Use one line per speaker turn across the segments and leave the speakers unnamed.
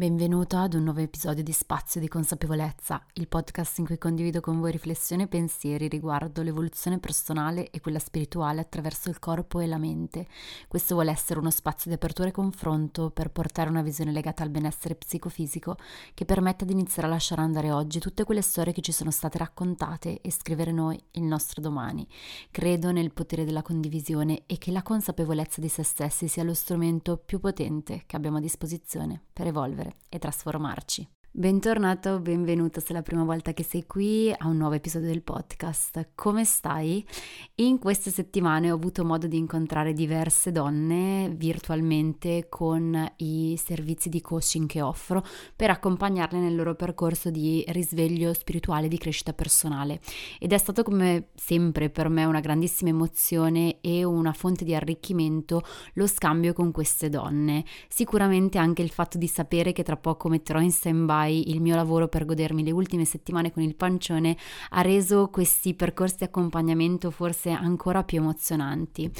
Benvenuto ad un nuovo episodio di Spazio di Consapevolezza, il podcast in cui condivido con voi riflessioni e pensieri riguardo l'evoluzione personale e quella spirituale attraverso il corpo e la mente. Questo vuole essere uno spazio di apertura e confronto per portare una visione legata al benessere psicofisico che permetta di iniziare a lasciare andare oggi tutte quelle storie che ci sono state raccontate e scrivere noi il nostro domani. Credo nel potere della condivisione e che la consapevolezza di se stessi sia lo strumento più potente che abbiamo a disposizione per evolvere e trasformarci. Bentornato benvenuto se è la prima volta che sei qui a un nuovo episodio del podcast. Come stai? In queste settimane ho avuto modo di incontrare diverse donne virtualmente con i servizi di coaching che offro per accompagnarle nel loro percorso di risveglio spirituale di crescita personale ed è stato come sempre per me una grandissima emozione e una fonte di arricchimento lo scambio con queste donne. Sicuramente anche il fatto di sapere che tra poco metterò in stand-by fai il mio lavoro per godermi le ultime settimane con il pancione ha reso questi percorsi di accompagnamento forse ancora più emozionanti.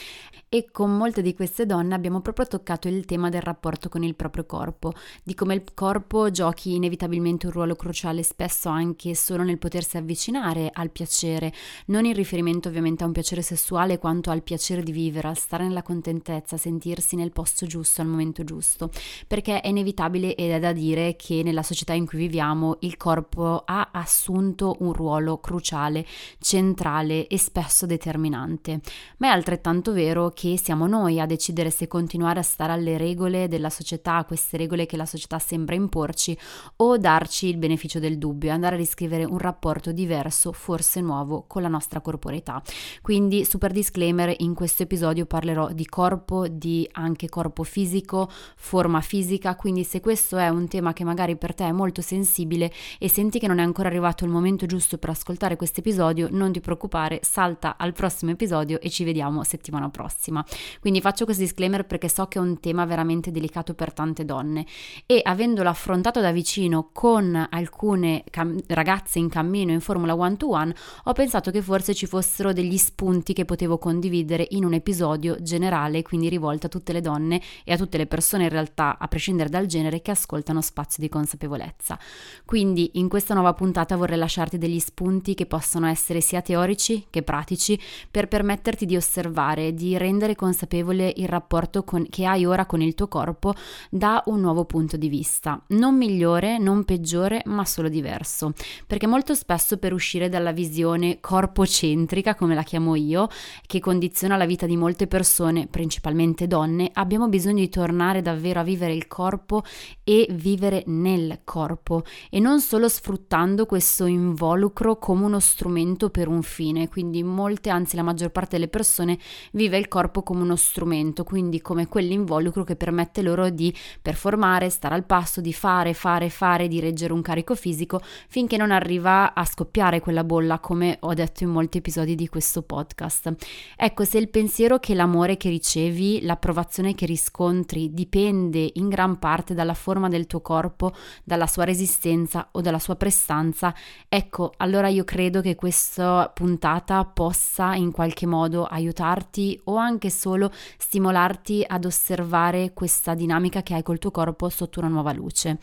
E con molte di queste donne abbiamo proprio toccato il tema del rapporto con il proprio corpo, di come il corpo giochi inevitabilmente un ruolo cruciale spesso anche solo nel potersi avvicinare al piacere, non in riferimento ovviamente a un piacere sessuale quanto al piacere di vivere, al stare nella contentezza, sentirsi nel posto giusto al momento giusto, perché è inevitabile ed è da dire che nella società società in cui viviamo il corpo ha assunto un ruolo cruciale, centrale e spesso determinante. Ma è altrettanto vero che siamo noi a decidere se continuare a stare alle regole della società, queste regole che la società sembra imporci, o darci il beneficio del dubbio, andare a riscrivere un rapporto diverso, forse nuovo, con la nostra corporeità. Quindi, super disclaimer, in questo episodio parlerò di corpo, di anche corpo fisico, forma fisica, quindi se questo è un tema che magari per te è molto sensibile e senti che non è ancora arrivato il momento giusto per ascoltare questo episodio, non ti preoccupare, salta al prossimo episodio e ci vediamo settimana prossima. Quindi faccio questo disclaimer perché so che è un tema veramente delicato per tante donne e avendolo affrontato da vicino con alcune cam- ragazze in cammino in Formula One to One, ho pensato che forse ci fossero degli spunti che potevo condividere in un episodio generale, quindi rivolto a tutte le donne e a tutte le persone in realtà, a prescindere dal genere, che ascoltano spazio di consapevolezza sicurezza. Quindi in questa nuova puntata vorrei lasciarti degli spunti che possono essere sia teorici che pratici per permetterti di osservare, di rendere consapevole il rapporto con, che hai ora con il tuo corpo da un nuovo punto di vista, non migliore, non peggiore, ma solo diverso. Perché molto spesso per uscire dalla visione corpocentrica, come la chiamo io, che condiziona la vita di molte persone, principalmente donne, abbiamo bisogno di tornare davvero a vivere il corpo e vivere nel corpo corpo e non solo sfruttando questo involucro come uno strumento per un fine, quindi molte, anzi la maggior parte delle persone vive il corpo come uno strumento, quindi come quell'involucro che permette loro di performare, stare al passo, di fare, fare, fare, di reggere un carico fisico finché non arriva a scoppiare quella bolla, come ho detto in molti episodi di questo podcast. Ecco, se il pensiero che l'amore che ricevi, l'approvazione che riscontri dipende in gran parte dalla forma del tuo corpo, dalla sua resistenza o dalla sua prestanza, ecco, allora io credo che questa puntata possa in qualche modo aiutarti o anche solo stimolarti ad osservare questa dinamica che hai col tuo corpo sotto una nuova luce.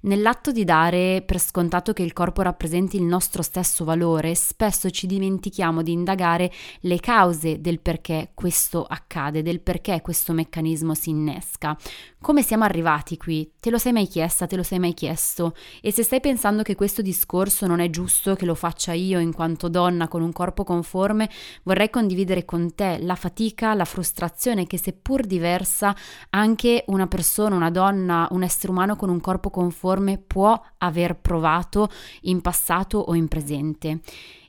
Nell'atto di dare per scontato che il corpo rappresenti il nostro stesso valore, spesso ci dimentichiamo di indagare le cause del perché questo accade, del perché questo meccanismo si innesca. Come siamo arrivati qui? Te lo sei mai chiesta? Te lo sei mai chiesto? E se stai pensando che questo discorso non è giusto che lo faccia io in quanto donna con un corpo conforme, vorrei condividere con te la fatica, la frustrazione che seppur diversa, anche una persona, una donna, un essere umano con un corpo conforme può aver provato in passato o in presente.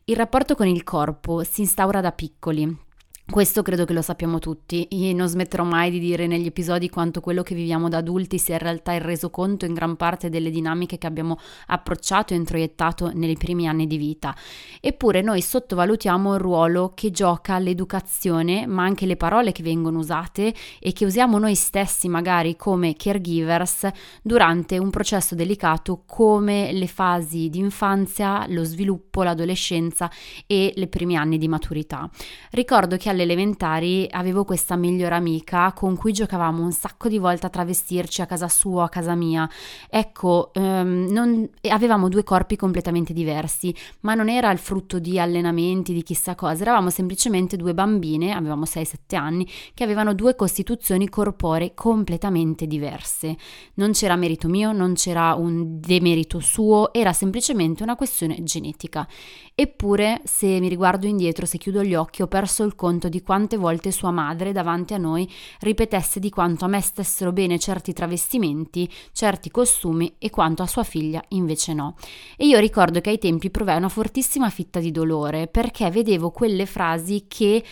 Il rapporto con il corpo si instaura da piccoli, questo credo che lo sappiamo tutti. Io non smetterò mai di dire negli episodi quanto quello che viviamo da adulti sia in realtà il resoconto in gran parte delle dinamiche che abbiamo approcciato e introiettato nei primi anni di vita. Eppure noi sottovalutiamo il ruolo che gioca l'educazione, ma anche le parole che vengono usate e che usiamo noi stessi magari come caregivers durante un processo delicato come le fasi di infanzia, lo sviluppo, l'adolescenza e i primi anni di maturità. Ricordo che alle alle elementari avevo questa migliore amica con cui giocavamo un sacco di volte a travestirci a casa sua, a casa mia. Ecco, ehm, non, avevamo due corpi completamente diversi, ma non era il frutto di allenamenti, di chissà cosa, eravamo semplicemente due bambine, avevamo 6-7 anni, che avevano due costituzioni corporee completamente diverse. Non c'era merito mio, non c'era un demerito suo, era semplicemente una questione genetica. Eppure, se mi riguardo indietro, se chiudo gli occhi, ho perso il conto di quante volte sua madre davanti a noi ripetesse di quanto a me stessero bene certi travestimenti, certi costumi e quanto a sua figlia invece no. E io ricordo che ai tempi provai una fortissima fitta di dolore perché vedevo quelle frasi che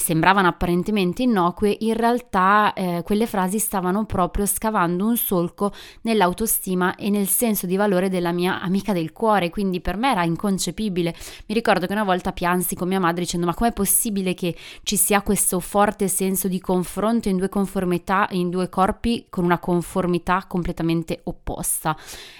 sembravano apparentemente innocue, in realtà eh, quelle frasi stavano proprio scavando un solco nell'autostima e nel senso di valore della mia amica del cuore, quindi per me era inconcepibile. Mi ricordo che una volta piansi con mia madre dicendo ma com'è possibile che ci sia questo forte senso di confronto in due conformità, in due corpi con una conformità completamente opposta.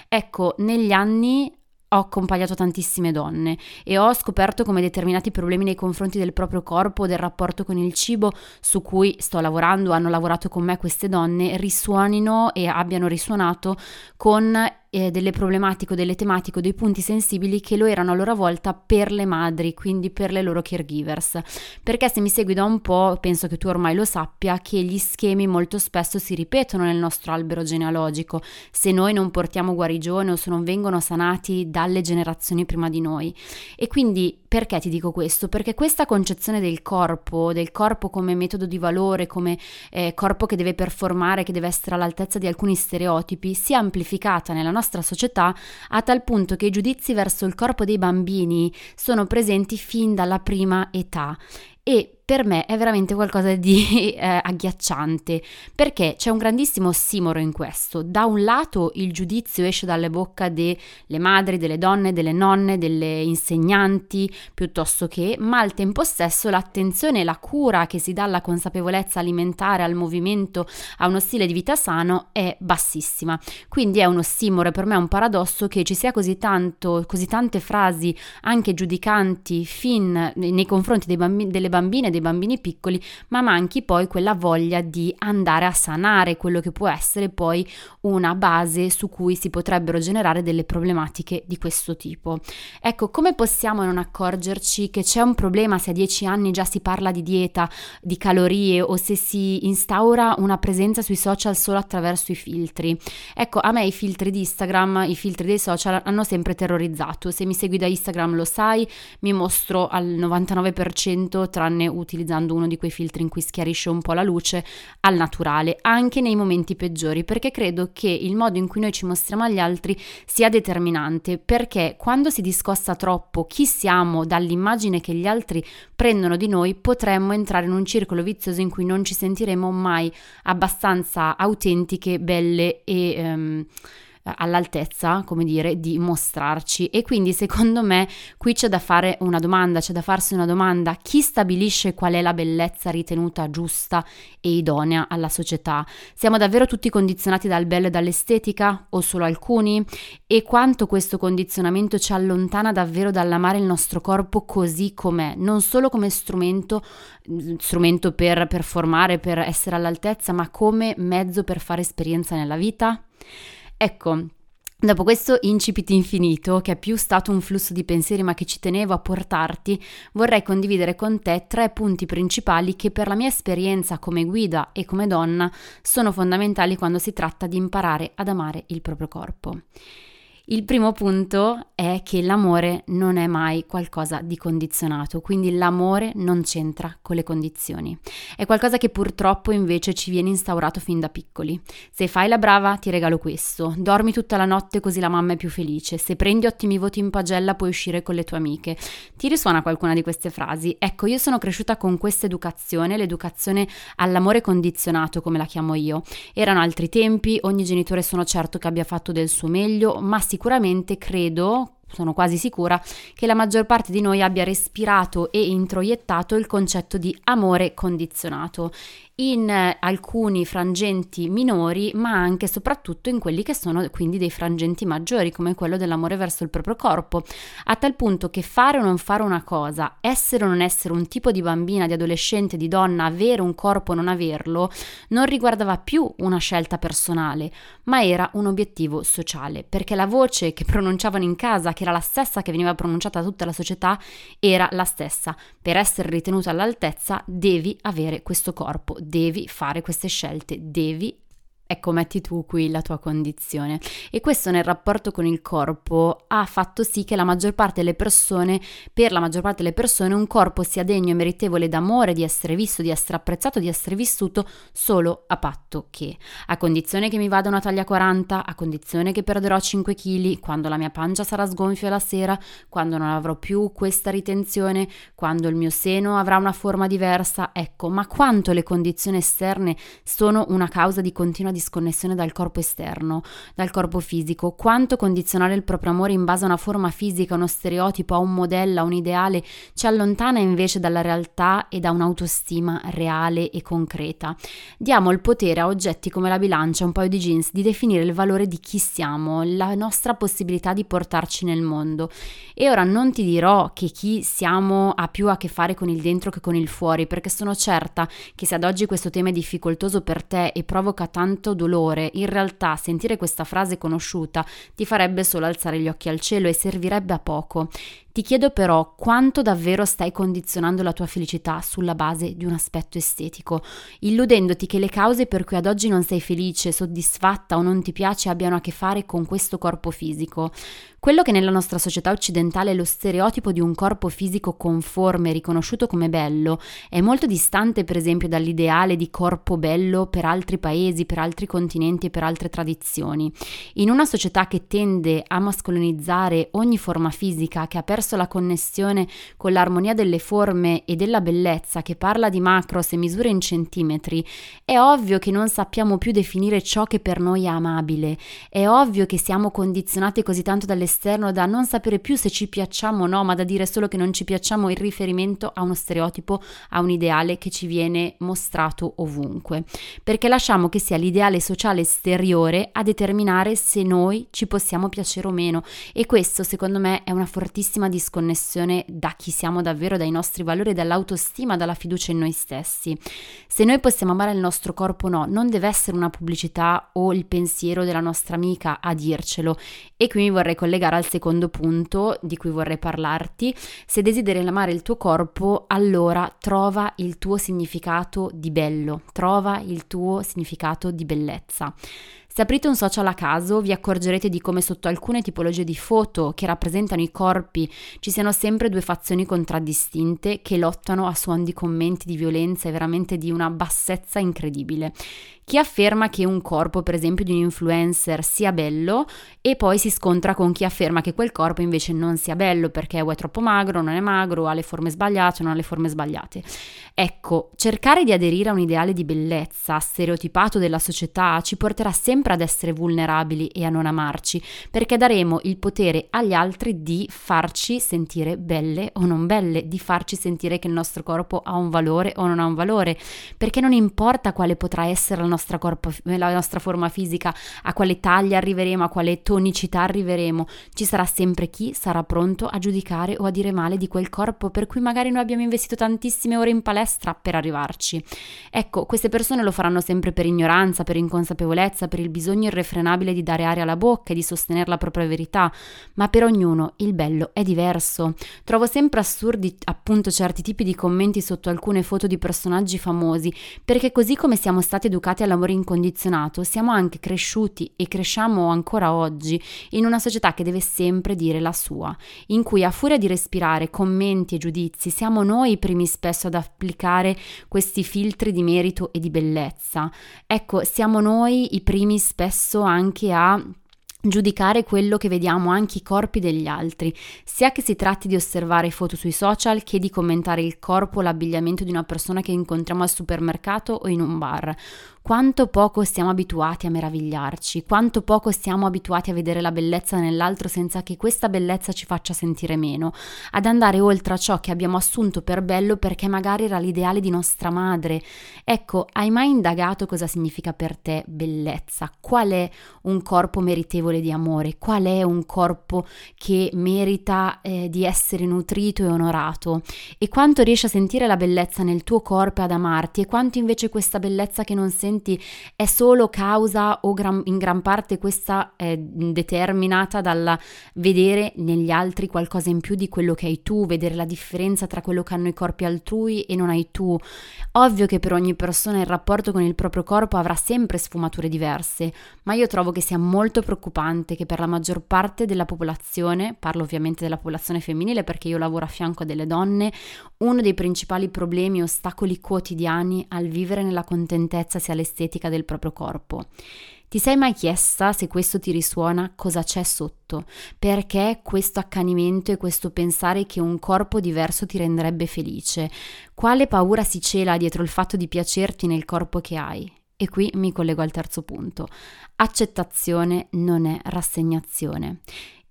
Ecco, negli anni ho accompagnato tantissime donne e ho scoperto come determinati problemi nei confronti del proprio corpo, del rapporto con il cibo su cui sto lavorando, hanno lavorato con me queste donne, risuonino e abbiano risuonato con eh, delle problematiche delle tematiche dei punti sensibili che lo erano a loro volta per le madri, quindi per le loro caregivers. Perché se mi segui da un po', penso che tu ormai lo sappia, che gli schemi molto spesso si ripetono nel nostro albero genealogico, se noi non portiamo guarigione o se non vengono sanati dalle generazioni prima di noi. E quindi perché ti dico questo? Perché questa concezione del corpo, del corpo come metodo di valore, come eh, corpo che deve performare, che deve essere all'altezza di alcuni stereotipi, si è amplificata nella nostra società a tal punto che i giudizi verso il corpo dei bambini sono presenti fin dalla prima età e per me è veramente qualcosa di eh, agghiacciante perché c'è un grandissimo ossimoro in questo. Da un lato il giudizio esce dalle bocche delle madri, delle donne, delle nonne, delle insegnanti piuttosto che, ma al tempo stesso l'attenzione e la cura che si dà alla consapevolezza alimentare, al movimento, a uno stile di vita sano è bassissima. Quindi è un ossimoro e per me è un paradosso che ci sia così tanto, così tante frasi anche giudicanti fin nei confronti bambi- delle bambine dei bambini piccoli, ma manchi poi quella voglia di andare a sanare quello che può essere poi una base su cui si potrebbero generare delle problematiche di questo tipo. Ecco, come possiamo non accorgerci che c'è un problema se a dieci anni già si parla di dieta, di calorie o se si instaura una presenza sui social solo attraverso i filtri? Ecco, a me i filtri di Instagram, i filtri dei social hanno sempre terrorizzato. Se mi segui da Instagram lo sai, mi mostro al 99% tranne utilizzando uno di quei filtri in cui schiarisce un po' la luce al naturale, anche nei momenti peggiori, perché credo che il modo in cui noi ci mostriamo agli altri sia determinante, perché quando si discosta troppo chi siamo dall'immagine che gli altri prendono di noi, potremmo entrare in un circolo vizioso in cui non ci sentiremo mai abbastanza autentiche, belle e... Um, all'altezza, come dire, di mostrarci. E quindi secondo me qui c'è da fare una domanda, c'è da farsi una domanda, chi stabilisce qual è la bellezza ritenuta giusta e idonea alla società? Siamo davvero tutti condizionati dal bello e dall'estetica o solo alcuni? E quanto questo condizionamento ci allontana davvero dall'amare il nostro corpo così com'è, non solo come strumento, strumento per performare, per essere all'altezza, ma come mezzo per fare esperienza nella vita? Ecco, Dopo questo incipit infinito, che è più stato un flusso di pensieri ma che ci tenevo a portarti, vorrei condividere con te tre punti principali che per la mia esperienza come guida e come donna sono fondamentali quando si tratta di imparare ad amare il proprio corpo. Il primo punto è che l'amore non è mai qualcosa di condizionato, quindi l'amore non c'entra con le condizioni. È qualcosa che purtroppo invece ci viene instaurato fin da piccoli. Se fai la brava ti regalo questo, dormi tutta la notte così la mamma è più felice, se prendi ottimi voti in pagella puoi uscire con le tue amiche. Ti risuona qualcuna di queste frasi? Ecco, io sono cresciuta con questa educazione, l'educazione all'amore condizionato come la chiamo io. Erano altri tempi, ogni genitore sono certo che abbia fatto del suo meglio, ma si sicuramente credo sono quasi sicura che la maggior parte di noi abbia respirato e introiettato il concetto di amore condizionato in eh, alcuni frangenti minori, ma anche e soprattutto in quelli che sono quindi dei frangenti maggiori, come quello dell'amore verso il proprio corpo, a tal punto che fare o non fare una cosa, essere o non essere un tipo di bambina, di adolescente, di donna, avere un corpo o non averlo, non riguardava più una scelta personale, ma era un obiettivo sociale, perché la voce che pronunciavano in casa, che era la stessa che veniva pronunciata da tutta la società, era la stessa. Per essere ritenuta all'altezza devi avere questo corpo, devi fare queste scelte, devi Ecco, metti tu qui la tua condizione. E questo nel rapporto con il corpo ha fatto sì che la maggior parte delle persone, per la maggior parte delle persone, un corpo sia degno e meritevole d'amore, di essere visto, di essere apprezzato, di essere vissuto solo a patto che, a condizione che mi vada una taglia 40, a condizione che perderò 5 kg, quando la mia pancia sarà sgonfia la sera, quando non avrò più questa ritenzione, quando il mio seno avrà una forma diversa, ecco, ma quanto le condizioni esterne sono una causa di continua disconnessione dal corpo esterno, dal corpo fisico, quanto condizionare il proprio amore in base a una forma fisica, a uno stereotipo, a un modello, a un ideale, ci allontana invece dalla realtà e da un'autostima reale e concreta. Diamo il potere a oggetti come la bilancia, un paio di jeans, di definire il valore di chi siamo, la nostra possibilità di portarci nel mondo. E ora non ti dirò che chi siamo ha più a che fare con il dentro che con il fuori, perché sono certa che se ad oggi questo tema è difficoltoso per te e provoca tanto tanto dolore, in realtà sentire questa frase conosciuta ti farebbe solo alzare gli occhi al cielo e servirebbe a poco. Ti chiedo però quanto davvero stai condizionando la tua felicità sulla base di un aspetto estetico, illudendoti che le cause per cui ad oggi non sei felice, soddisfatta o non ti piace abbiano a che fare con questo corpo fisico. Quello che nella nostra società occidentale è lo stereotipo di un corpo fisico conforme, riconosciuto come bello, è molto distante per esempio dall'ideale di corpo bello per altri paesi, per altri continenti e per altre tradizioni. In una società che tende a mascolinizzare ogni forma fisica, che ha perso la connessione con l'armonia delle forme e della bellezza, che parla di macros e misure in centimetri, è ovvio che non sappiamo più definire ciò che per noi è amabile, è ovvio che siamo condizionati così tanto dall'esterno da non sapere più se ci piacciamo o no, ma da dire solo che non ci piacciamo in riferimento a uno stereotipo, a un ideale che ci viene mostrato ovunque, perché lasciamo che sia l'ideale sociale esteriore a determinare se noi ci possiamo piacere o meno. E questo secondo me è una fortissima disconnessione da chi siamo davvero, dai nostri valori, dall'autostima, dalla fiducia in noi stessi. Se noi possiamo amare il nostro corpo o no, non deve essere una pubblicità o il pensiero della nostra amica a dircelo. E qui mi vorrei collegare al secondo punto di cui vorrei parlarti. Se desideri amare il tuo corpo, allora trova il tuo significato di bello, trova il tuo significato di bellezza. Se aprite un social a caso vi accorgerete di come sotto alcune tipologie di foto che rappresentano i corpi ci siano sempre due fazioni contraddistinte che lottano a suon di commenti di violenza e veramente di una bassezza incredibile. Chi afferma che un corpo, per esempio, di un influencer sia bello e poi si scontra con chi afferma che quel corpo invece non sia bello perché o è troppo magro, non è magro, ha le forme sbagliate o non ha le forme sbagliate. Ecco, cercare di aderire a un ideale di bellezza stereotipato della società ci porterà sempre ad essere vulnerabili e a non amarci, perché daremo il potere agli altri di farci sentire belle o non belle, di farci sentire che il nostro corpo ha un valore o non ha un valore, perché non importa quale potrà essere la nostra nostra, corpo, la nostra forma fisica, a quale taglia arriveremo, a quale tonicità arriveremo, ci sarà sempre chi sarà pronto a giudicare o a dire male di quel corpo per cui magari noi abbiamo investito tantissime ore in palestra per arrivarci. Ecco, queste persone lo faranno sempre per ignoranza, per inconsapevolezza, per il bisogno irrefrenabile di dare aria alla bocca e di sostenere la propria verità, ma per ognuno il bello è diverso. Trovo sempre assurdi appunto certi tipi di commenti sotto alcune foto di personaggi famosi, perché così come siamo stati educati all'amore incondizionato, siamo anche cresciuti e cresciamo ancora oggi in una società che deve sempre dire la sua, in cui a furia di respirare commenti e giudizi siamo noi i primi spesso ad applicare questi filtri di merito e di bellezza. Ecco, siamo noi i primi spesso anche a giudicare quello che vediamo anche i corpi degli altri, sia che si tratti di osservare foto sui social che di commentare il corpo o l'abbigliamento di una persona che incontriamo al supermercato o in un bar. quanto poco siamo abituati a meravigliarci, quanto poco siamo abituati a vedere la bellezza nell'altro senza che questa bellezza ci faccia sentire meno, ad andare oltre a ciò che abbiamo assunto per bello perché magari era l'ideale di nostra madre. Ecco, hai mai indagato cosa significa per te bellezza? Qual è un corpo meritevole di amore? Qual è un corpo che merita eh, di essere nutrito e onorato? E quanto riesci a sentire la bellezza nel tuo corpo e ad amarti? E quanto invece questa bellezza che non senti è solo causa o gran, in gran parte questa è determinata dal vedere negli altri qualcosa in più di quello che hai tu, vedere la differenza tra quello che hanno i corpi altrui e non hai tu. Ovvio che per ogni persona il rapporto con il proprio corpo avrà sempre sfumature diverse, ma io trovo che sia molto preoccupante che per la maggior parte della popolazione, parlo ovviamente della popolazione femminile perché io lavoro a fianco delle donne, uno dei principali problemi e ostacoli quotidiani al vivere nella contentezza sia l'estetica del proprio corpo. Ti sei mai chiesta se questo ti risuona cosa c'è sotto? Perché questo accanimento e questo pensare che un corpo diverso ti renderebbe felice? Quale paura si cela dietro il fatto di piacerti nel corpo che hai? E qui mi collego al terzo punto. Accettazione non è rassegnazione.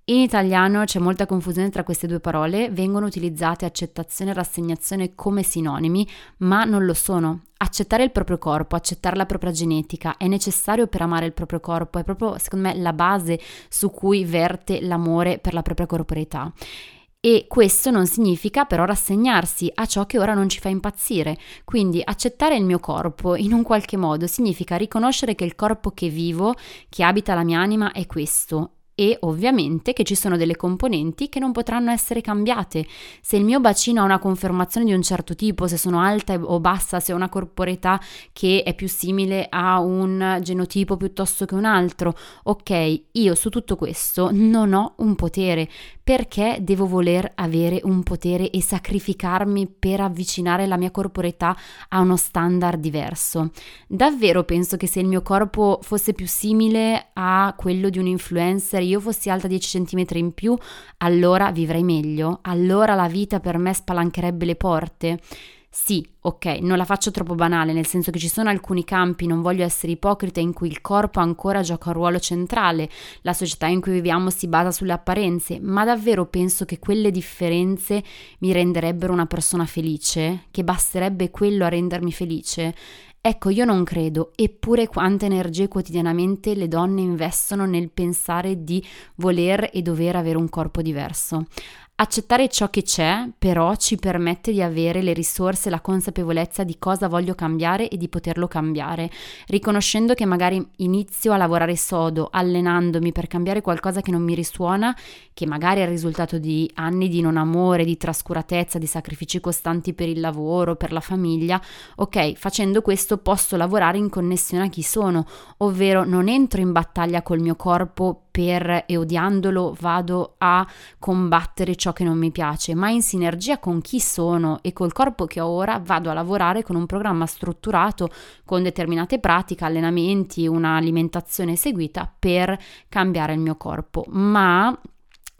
In italiano c'è molta confusione tra queste due parole, vengono utilizzate accettazione e rassegnazione come sinonimi, ma non lo sono. Accettare il proprio corpo, accettare la propria genetica è necessario per amare il proprio corpo, è proprio secondo me la base su cui verte l'amore per la propria corporeità. E questo non significa però rassegnarsi a ciò che ora non ci fa impazzire. Quindi accettare il mio corpo in un qualche modo significa riconoscere che il corpo che vivo, che abita la mia anima, è questo e ovviamente che ci sono delle componenti che non potranno essere cambiate. Se il mio bacino ha una confermazione di un certo tipo, se sono alta o bassa, se ho una corporeità che è più simile a un genotipo piuttosto che un altro, ok, io su tutto questo non ho un potere. Perché devo voler avere un potere e sacrificarmi per avvicinare la mia corporeità a uno standard diverso? Davvero penso che se il mio corpo fosse più simile a quello di un influencer io fossi alta 10 cm in più, allora vivrei meglio, allora la vita per me spalancherebbe le porte. Sì, ok, non la faccio troppo banale, nel senso che ci sono alcuni campi, non voglio essere ipocrita, in cui il corpo ancora gioca un ruolo centrale, la società in cui viviamo si basa sulle apparenze, ma davvero penso che quelle differenze mi renderebbero una persona felice, che basterebbe quello a rendermi felice? Ecco, io non credo, eppure quante energie quotidianamente le donne investono nel pensare di voler e dover avere un corpo diverso. Accettare ciò che c'è, però, ci permette di avere le risorse, la consapevolezza di cosa voglio cambiare e di poterlo cambiare, riconoscendo che magari inizio a lavorare sodo, allenandomi per cambiare qualcosa che non mi risuona, che magari è il risultato di anni di non amore, di trascuratezza, di sacrifici costanti per il lavoro, per la famiglia. Ok, facendo questo posso lavorare in connessione a chi sono, ovvero non entro in battaglia col mio corpo per e odiandolo vado a combattere ciò che non mi piace, ma in sinergia con chi sono e col corpo che ho ora vado a lavorare con un programma strutturato con determinate pratiche, allenamenti, un'alimentazione seguita per cambiare il mio corpo. Ma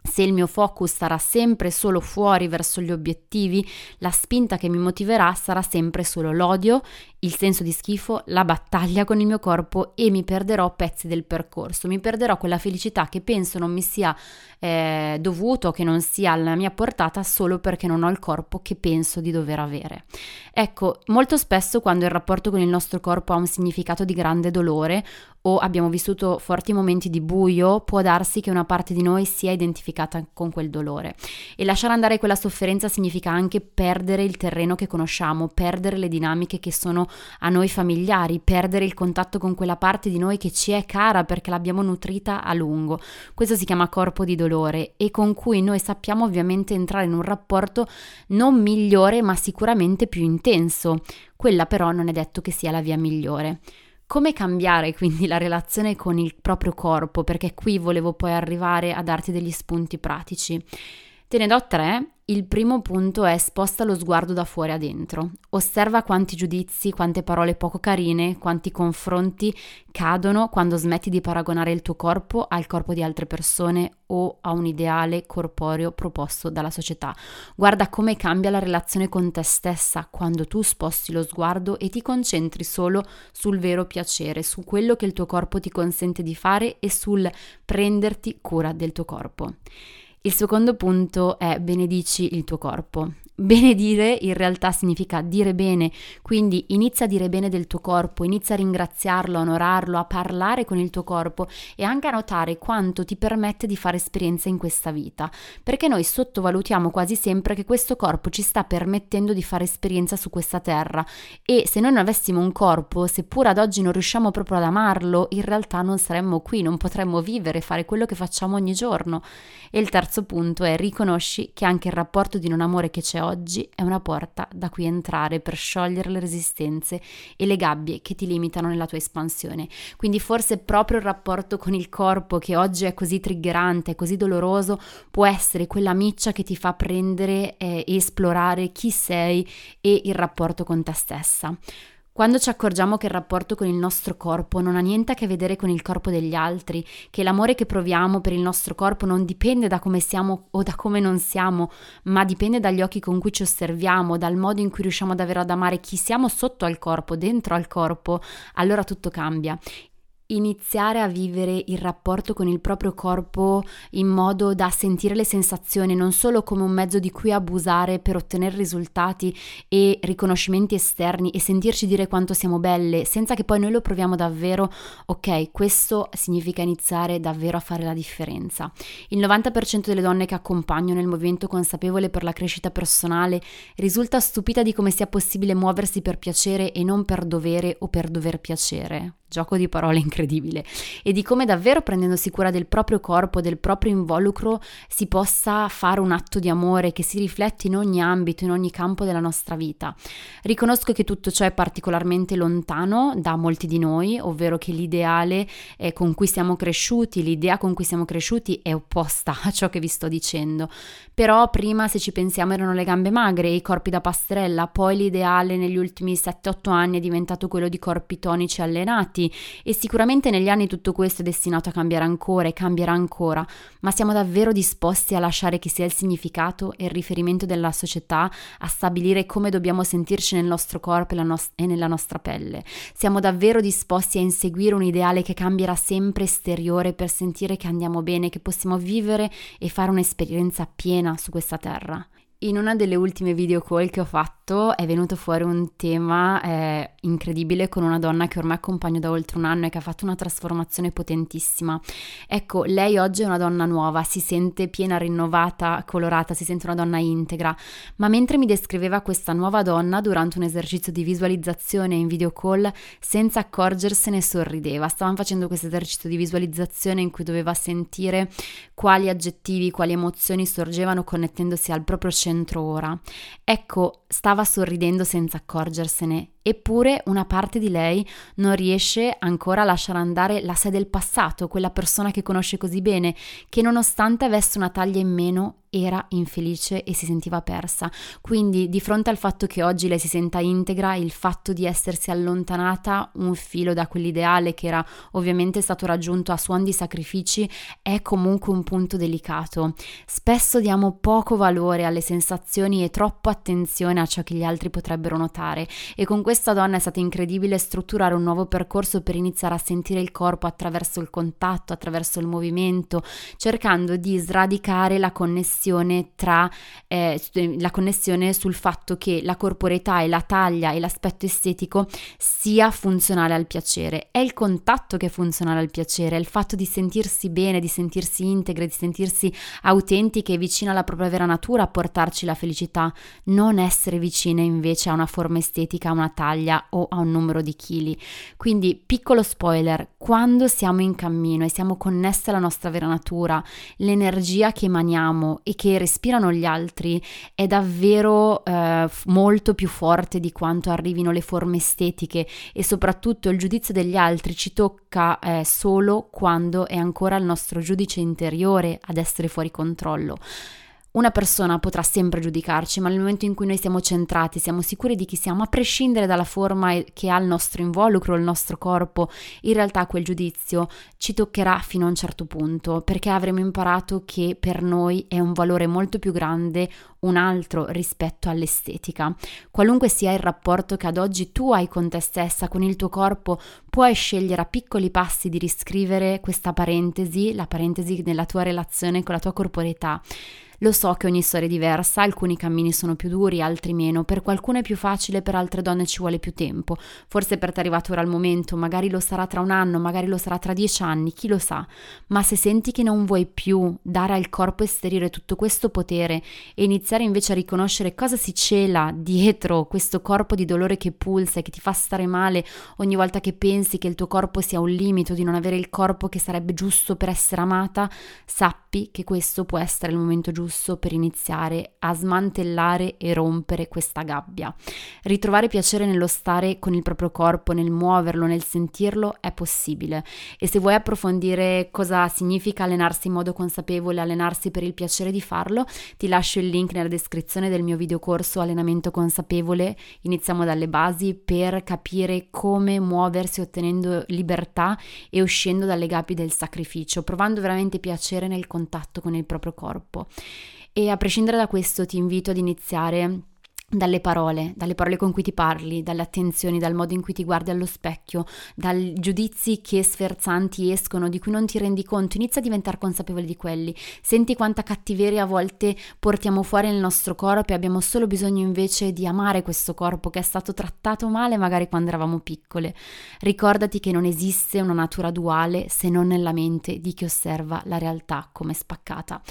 se il mio focus sarà sempre solo fuori verso gli obiettivi, la spinta che mi motiverà sarà sempre solo l'odio, il senso di schifo, la battaglia con il mio corpo e mi perderò pezzi del percorso, mi perderò quella felicità che penso non mi sia eh, dovuto, che non sia alla mia portata solo perché non ho il corpo che penso di dover avere. Ecco, molto spesso quando il rapporto con il nostro corpo ha un significato di grande dolore o abbiamo vissuto forti momenti di buio, può darsi che una parte di noi sia identificata con quel dolore. E lasciare andare quella sofferenza significa anche perdere il terreno che conosciamo, perdere le dinamiche che sono a noi familiari, perdere il contatto con quella parte di noi che ci è cara perché l'abbiamo nutrita a lungo. Questo si chiama corpo di dolore e con cui noi sappiamo ovviamente entrare in un rapporto non migliore ma sicuramente più intenso. Quella però non è detto che sia la via migliore. Come cambiare quindi la relazione con il proprio corpo? Perché qui volevo poi arrivare a darti degli spunti pratici. Te ne do tre Il primo punto è sposta lo sguardo da fuori a dentro. Osserva quanti giudizi, quante parole poco carine, quanti confronti cadono quando smetti di paragonare il tuo corpo al corpo di altre persone o a un ideale corporeo proposto dalla società. Guarda come cambia la relazione con te stessa quando tu sposti lo sguardo e ti concentri solo sul vero piacere, su quello che il tuo corpo ti consente di fare e sul prenderti cura del tuo corpo. Il secondo punto è benedici il tuo corpo. Benedire in realtà significa dire bene, quindi inizia a dire bene del tuo corpo, inizia a ringraziarlo, a onorarlo, a parlare con il tuo corpo e anche a notare quanto ti permette di fare esperienza in questa vita, perché noi sottovalutiamo quasi sempre che questo corpo ci sta permettendo di fare esperienza su questa terra. E se noi non avessimo un corpo, seppur ad oggi non riusciamo proprio ad amarlo, in realtà non saremmo qui, non potremmo vivere, fare quello che facciamo ogni giorno. E il terzo punto è riconosci che anche il rapporto di non amore che c'è oggi è una porta da cui entrare per sciogliere le resistenze e le gabbie che ti limitano nella tua espansione. Quindi forse proprio il rapporto con il corpo che oggi è così triggerante, così doloroso, può essere quella miccia che ti fa prendere eh, e esplorare chi sei e il rapporto con te stessa. Quando ci accorgiamo che il rapporto con il nostro corpo non ha niente a che vedere con il corpo degli altri, che l'amore che proviamo per il nostro corpo non dipende da come siamo o da come non siamo, ma dipende dagli occhi con cui ci osserviamo, dal modo in cui riusciamo davvero ad amare chi siamo sotto al corpo, dentro al corpo, allora tutto cambia iniziare a vivere il rapporto con il proprio corpo in modo da sentire le sensazioni non solo come un mezzo di cui abusare per ottenere risultati e riconoscimenti esterni e sentirci dire quanto siamo belle senza che poi noi lo proviamo davvero, ok, questo significa iniziare davvero a fare la differenza. Il 90% delle donne che accompagno nel movimento consapevole per la crescita personale risulta stupita di come sia possibile muoversi per piacere e non per dovere o per dover piacere gioco di parole incredibile, e di come davvero prendendosi cura del proprio corpo, del proprio involucro, si possa fare un atto di amore che si riflette in ogni ambito, in ogni campo della nostra vita. Riconosco che tutto ciò è particolarmente lontano da molti di noi, ovvero che l'ideale eh, con cui siamo cresciuti, l'idea con cui siamo cresciuti è opposta a ciò che vi sto dicendo. Però prima, se ci pensiamo, erano le gambe magre i corpi da pastrella, poi l'ideale negli ultimi 7-8 anni è diventato quello di corpi tonici allenati cambiati e sicuramente negli anni tutto questo è destinato a cambiare ancora e cambierà ancora, ma siamo davvero disposti a lasciare che sia il significato e il riferimento della società a stabilire come dobbiamo sentirci nel nostro corpo e, nos- e nella nostra pelle. Siamo davvero disposti a inseguire un ideale che cambierà sempre esteriore per sentire che andiamo bene, che possiamo vivere e fare un'esperienza piena su questa terra. In una delle ultime video call che ho fatto è venuto fuori un tema eh, incredibile con una donna che ormai accompagno da oltre un anno e che ha fatto una trasformazione potentissima. Ecco, lei oggi è una donna nuova, si sente piena, rinnovata, colorata, si sente una donna integra, ma mentre mi descriveva questa nuova donna durante un esercizio di visualizzazione in video call, senza accorgersene sorrideva. Stavamo facendo questo esercizio di visualizzazione in cui doveva sentire quali aggettivi, quali emozioni sorgevano connettendosi al proprio centro ora. Ecco, stava sorridendo senza accorgersene Eppure una parte di lei non riesce ancora a lasciare andare la sé del passato, quella persona che conosce così bene, che nonostante avesse una taglia in meno era infelice e si sentiva persa. Quindi di fronte al fatto che oggi lei si senta integra, il fatto di essersi allontanata un filo da quell'ideale che era ovviamente stato raggiunto a suon di sacrifici è comunque un punto delicato. Spesso diamo poco valore alle sensazioni e troppa attenzione a ciò che gli altri potrebbero notare e con questo questa donna è stata incredibile strutturare un nuovo percorso per iniziare a sentire il corpo attraverso il contatto, attraverso il movimento, cercando di sradicare la connessione tra eh, la connessione sul fatto che la corporeità e la taglia e l'aspetto estetico sia funzionale al piacere. È il contatto che è funzionale al piacere, è il fatto di sentirsi bene, di sentirsi integre, di sentirsi autentiche e vicine alla propria vera natura a portarci la felicità, non essere vicine invece a una forma estetica, a una taglia o a un numero di chili. Quindi, piccolo spoiler, quando siamo in cammino e siamo connessi alla nostra vera natura, l'energia che emaniamo e che respirano gli altri è davvero eh, molto più forte di quanto arrivino le forme estetiche e soprattutto il giudizio degli altri ci tocca eh, solo quando è ancora il nostro giudice interiore ad essere fuori controllo. Una persona potrà sempre giudicarci, ma nel momento in cui noi siamo centrati, siamo sicuri di chi siamo, a prescindere dalla forma che ha il nostro involucro, il nostro corpo, in realtà quel giudizio ci toccherà fino a un certo punto, perché avremo imparato che per noi è un valore molto più grande un altro rispetto all'estetica. Qualunque sia il rapporto che ad oggi tu hai con te stessa, con il tuo corpo, puoi scegliere a piccoli passi di riscrivere questa parentesi, la parentesi nella tua relazione con la tua corporeità lo so che ogni storia è diversa, alcuni cammini sono più duri, altri meno, per qualcuno è più facile, per altre donne ci vuole più tempo. Forse per te è arrivato ora il momento, magari lo sarà tra un anno, magari lo sarà tra dieci anni, chi lo sa. Ma se senti che non vuoi più dare al corpo esteriore tutto questo potere e iniziare invece a riconoscere cosa si cela dietro questo corpo di dolore che pulsa e che ti fa stare male ogni volta che pensi che il tuo corpo sia un limite, di non avere il corpo che sarebbe giusto per essere amata, sappi che questo può essere il momento giusto giusto per iniziare a smantellare e rompere questa gabbia. Ritrovare piacere nello stare con il proprio corpo, nel muoverlo, nel sentirlo è possibile e se vuoi approfondire cosa significa allenarsi in modo consapevole, allenarsi per il piacere di farlo, ti lascio il link nella descrizione del mio videocorso Allenamento consapevole. Iniziamo dalle basi per capire come muoversi ottenendo libertà e uscendo dalle gabbie del sacrificio, provando veramente piacere nel contatto con il proprio corpo. E a prescindere da questo ti invito ad iniziare dalle parole, dalle parole con cui ti parli, dalle attenzioni, dal modo in cui ti guardi allo specchio, dai giudizi che sferzanti escono, di cui non ti rendi conto, inizia a diventare consapevole di quelli. Senti quanta cattiveria a volte portiamo fuori nel nostro corpo e abbiamo solo bisogno invece di amare questo corpo che è stato trattato male magari quando eravamo piccole. Ricordati che non esiste una natura duale se non nella mente di chi osserva la realtà come spaccata.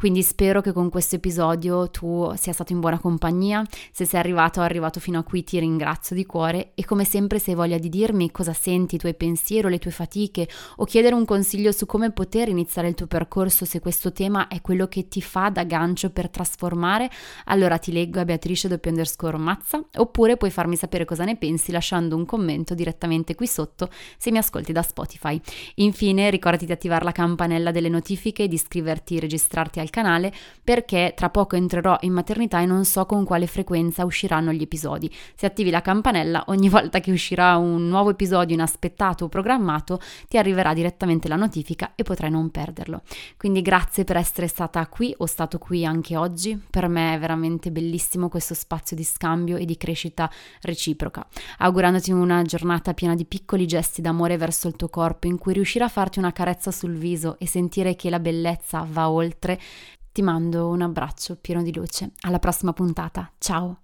Quindi spero che con questo episodio tu sia stato in buona compagnia. Se sei arrivato o arrivato fino a qui ti ringrazio di cuore e come sempre se hai voglia di dirmi cosa senti, i tuoi pensieri le tue fatiche o chiedere un consiglio su come poter iniziare il tuo percorso se questo tema è quello che ti fa da gancio per trasformare, allora ti leggo a Beatrice underscore Mazza oppure puoi farmi sapere cosa ne pensi lasciando un commento direttamente qui sotto se mi ascolti da Spotify. Infine ricordati di attivare la campanella delle notifiche di iscriverti e registrarti al canale perché tra poco entrerò in maternità e non so con quale frequenza usciranno gli episodi. Se attivi la campanella, ogni volta che uscirà un nuovo episodio inaspettato o programmato, ti arriverà direttamente la notifica e potrai non perderlo. Quindi grazie per essere stata qui o stato qui anche oggi. Per me è veramente bellissimo questo spazio di scambio e di crescita reciproca. Augurandoti una giornata piena di piccoli gesti d'amore verso il tuo corpo in cui riuscire a farti una carezza sul viso e sentire che la bellezza va oltre ti mando un abbraccio pieno di luce. Alla prossima puntata. Ciao!